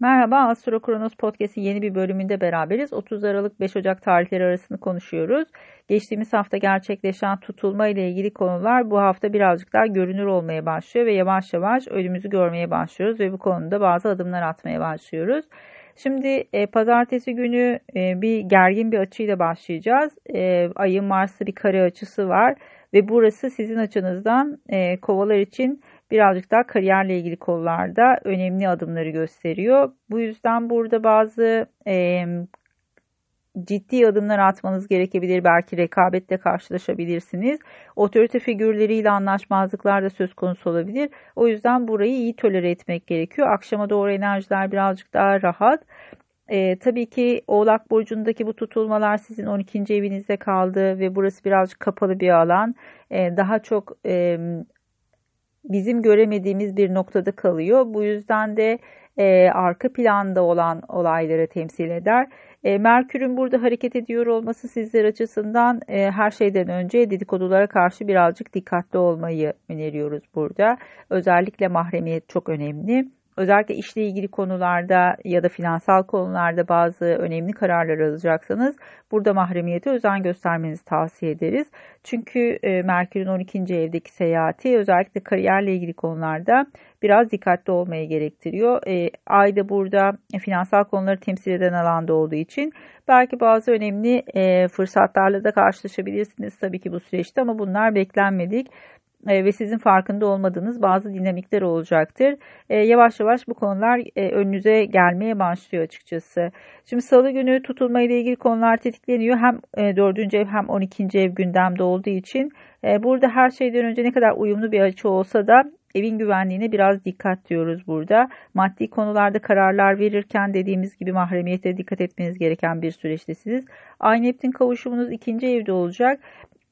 Merhaba, Astro Kronos Podcast'in yeni bir bölümünde beraberiz. 30 Aralık 5 Ocak tarihleri arasını konuşuyoruz. Geçtiğimiz hafta gerçekleşen tutulma ile ilgili konular bu hafta birazcık daha görünür olmaya başlıyor ve yavaş yavaş ölümümüzü görmeye başlıyoruz ve bu konuda bazı adımlar atmaya başlıyoruz. Şimdi e, pazartesi günü e, bir gergin bir açıyla başlayacağız. E, ayın Mars'ta bir kare açısı var ve burası sizin açınızdan e, kovalar için birazcık daha kariyerle ilgili konularda önemli adımları gösteriyor. Bu yüzden burada bazı e, ciddi adımlar atmanız gerekebilir. Belki rekabetle karşılaşabilirsiniz. Otorite figürleriyle anlaşmazlıklar da söz konusu olabilir. O yüzden burayı iyi tolere etmek gerekiyor. Akşama doğru enerjiler birazcık daha rahat. E, tabii ki Oğlak Burcu'ndaki bu tutulmalar sizin 12. evinizde kaldı ve burası birazcık kapalı bir alan. E, daha çok e, bizim göremediğimiz bir noktada kalıyor. Bu yüzden de e, arka planda olan olayları temsil eder. E, Merkür'ün burada hareket ediyor olması sizler açısından e, her şeyden önce dedikodulara karşı birazcık dikkatli olmayı öneriyoruz burada. Özellikle mahremiyet çok önemli. Özellikle işle ilgili konularda ya da finansal konularda bazı önemli kararlar alacaksanız burada mahremiyete özen göstermenizi tavsiye ederiz. Çünkü e, Merkür'ün 12. evdeki seyahati özellikle kariyerle ilgili konularda biraz dikkatli olmayı gerektiriyor. E, ay da burada finansal konuları temsil eden alanda olduğu için belki bazı önemli e, fırsatlarla da karşılaşabilirsiniz tabii ki bu süreçte ama bunlar beklenmedik. E, ve sizin farkında olmadığınız bazı dinamikler olacaktır. E, yavaş yavaş bu konular e, önünüze gelmeye başlıyor açıkçası. Şimdi salı günü tutulma ile ilgili konular tetikleniyor. Hem 4. ev hem 12. ev gündemde olduğu için burada her şeyden önce ne kadar uyumlu bir açı olsa da evin güvenliğine biraz dikkat diyoruz burada. Maddi konularda kararlar verirken dediğimiz gibi mahremiyete dikkat etmeniz gereken bir süreçtesiniz. Ay Neptün kavuşumunuz ikinci evde olacak.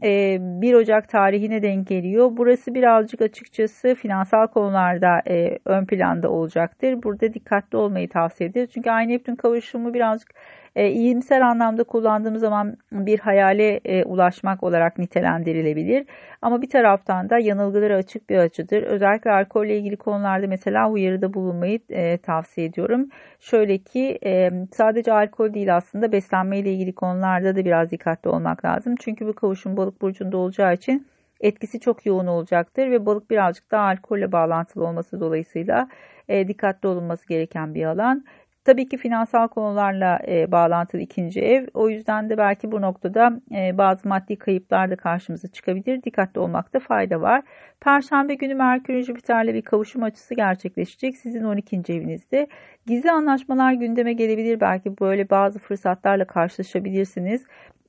1 e, Ocak tarihine denk geliyor. Burası birazcık açıkçası finansal konularda e, ön planda olacaktır. Burada dikkatli olmayı tavsiye ederiz. Çünkü Ay Neptün kavuşumu birazcık e, iyimser anlamda kullandığımız zaman bir hayale e, ulaşmak olarak nitelendirilebilir. Ama bir taraftan da yanılgılara açık bir açıdır. Özellikle alkolle ilgili konularda mesela uyarıda bulunmayı e, tavsiye ediyorum. Şöyle ki e, sadece alkol değil aslında beslenme ile ilgili konularda da biraz dikkatli olmak lazım. Çünkü bu kavuşum balık burcunda olacağı için etkisi çok yoğun olacaktır ve balık birazcık daha alkolle bağlantılı olması dolayısıyla e, dikkatli olunması gereken bir alan. Tabii ki finansal konularla e, bağlantılı ikinci ev. O yüzden de belki bu noktada e, bazı maddi kayıplar da karşımıza çıkabilir. Dikkatli olmakta fayda var. Perşembe günü Merkür Jüpiter'le bir kavuşum açısı gerçekleşecek. Sizin 12. evinizde. Gizli anlaşmalar gündeme gelebilir. Belki böyle bazı fırsatlarla karşılaşabilirsiniz.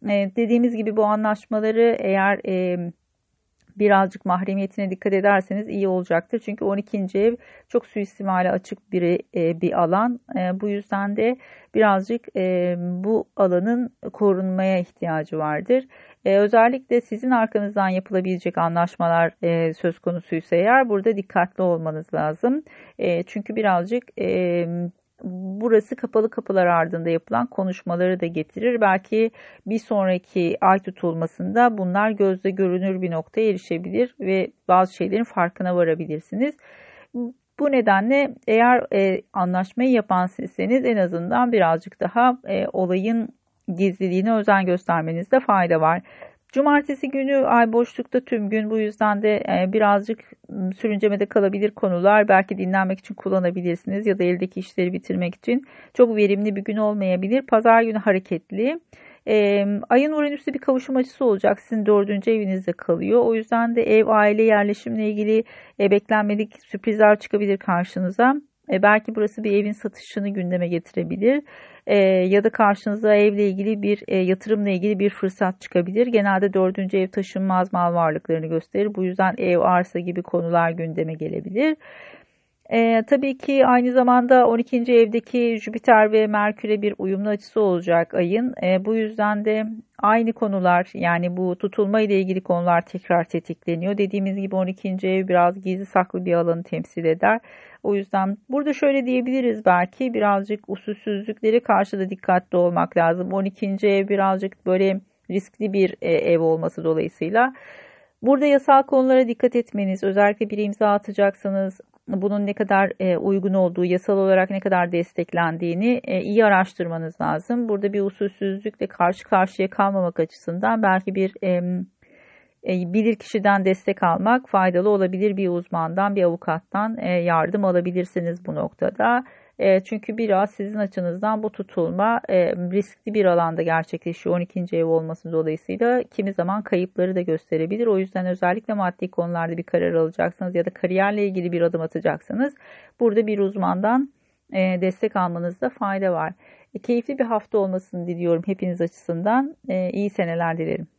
E, dediğimiz gibi bu anlaşmaları eğer... E, birazcık mahremiyetine dikkat ederseniz iyi olacaktır. Çünkü 12. ev çok suistimale açık bir, e, bir alan. E, bu yüzden de birazcık e, bu alanın korunmaya ihtiyacı vardır. özellikle sizin arkanızdan yapılabilecek anlaşmalar söz konusuysa eğer burada dikkatli olmanız lazım. çünkü birazcık burası kapalı kapılar ardında yapılan konuşmaları da getirir. Belki bir sonraki ay tutulmasında bunlar gözle görünür bir noktaya erişebilir ve bazı şeylerin farkına varabilirsiniz. Bu nedenle eğer e, anlaşmayı yapan sizseniz en azından birazcık daha e, olayın gizliliğine özen göstermenizde fayda var. Cumartesi günü ay boşlukta tüm gün bu yüzden de e, birazcık sürüncemede kalabilir konular belki dinlenmek için kullanabilirsiniz ya da eldeki işleri bitirmek için çok verimli bir gün olmayabilir. Pazar günü hareketli. Ayın Uranüs'te bir kavuşum açısı olacak. Sizin dördüncü evinizde kalıyor. O yüzden de ev, aile, yerleşimle ilgili e, beklenmedik sürprizler çıkabilir karşınıza. E, belki burası bir evin satışını gündeme getirebilir e, ya da karşınıza evle ilgili bir e, yatırımla ilgili bir fırsat çıkabilir. Genelde dördüncü ev taşınmaz mal varlıklarını gösterir. Bu yüzden ev, arsa gibi konular gündeme gelebilir. E, tabii ki aynı zamanda 12. evdeki Jüpiter ve Merkür'e bir uyumlu açısı olacak ayın. E, bu yüzden de aynı konular yani bu tutulma ile ilgili konular tekrar tetikleniyor. Dediğimiz gibi 12. ev biraz gizli saklı bir alanı temsil eder. O yüzden burada şöyle diyebiliriz belki birazcık usulsüzlükleri karşı da dikkatli olmak lazım. 12. ev birazcık böyle riskli bir e, ev olması dolayısıyla Burada yasal konulara dikkat etmeniz, özellikle bir imza atacaksanız bunun ne kadar e, uygun olduğu, yasal olarak ne kadar desteklendiğini e, iyi araştırmanız lazım. Burada bir usulsüzlükle karşı karşıya kalmamak açısından belki bir bilir kişiden destek almak faydalı olabilir. Bir uzmandan, bir avukattan e, yardım alabilirsiniz bu noktada. E, çünkü biraz sizin açınızdan bu tutulma riskli bir alanda gerçekleşiyor. 12. ev olması dolayısıyla kimi zaman kayıpları da gösterebilir. O yüzden özellikle maddi konularda bir karar alacaksınız ya da kariyerle ilgili bir adım atacaksınız. Burada bir uzmandan destek almanızda fayda var. Keyifli bir hafta olmasını diliyorum hepiniz açısından. İyi seneler dilerim.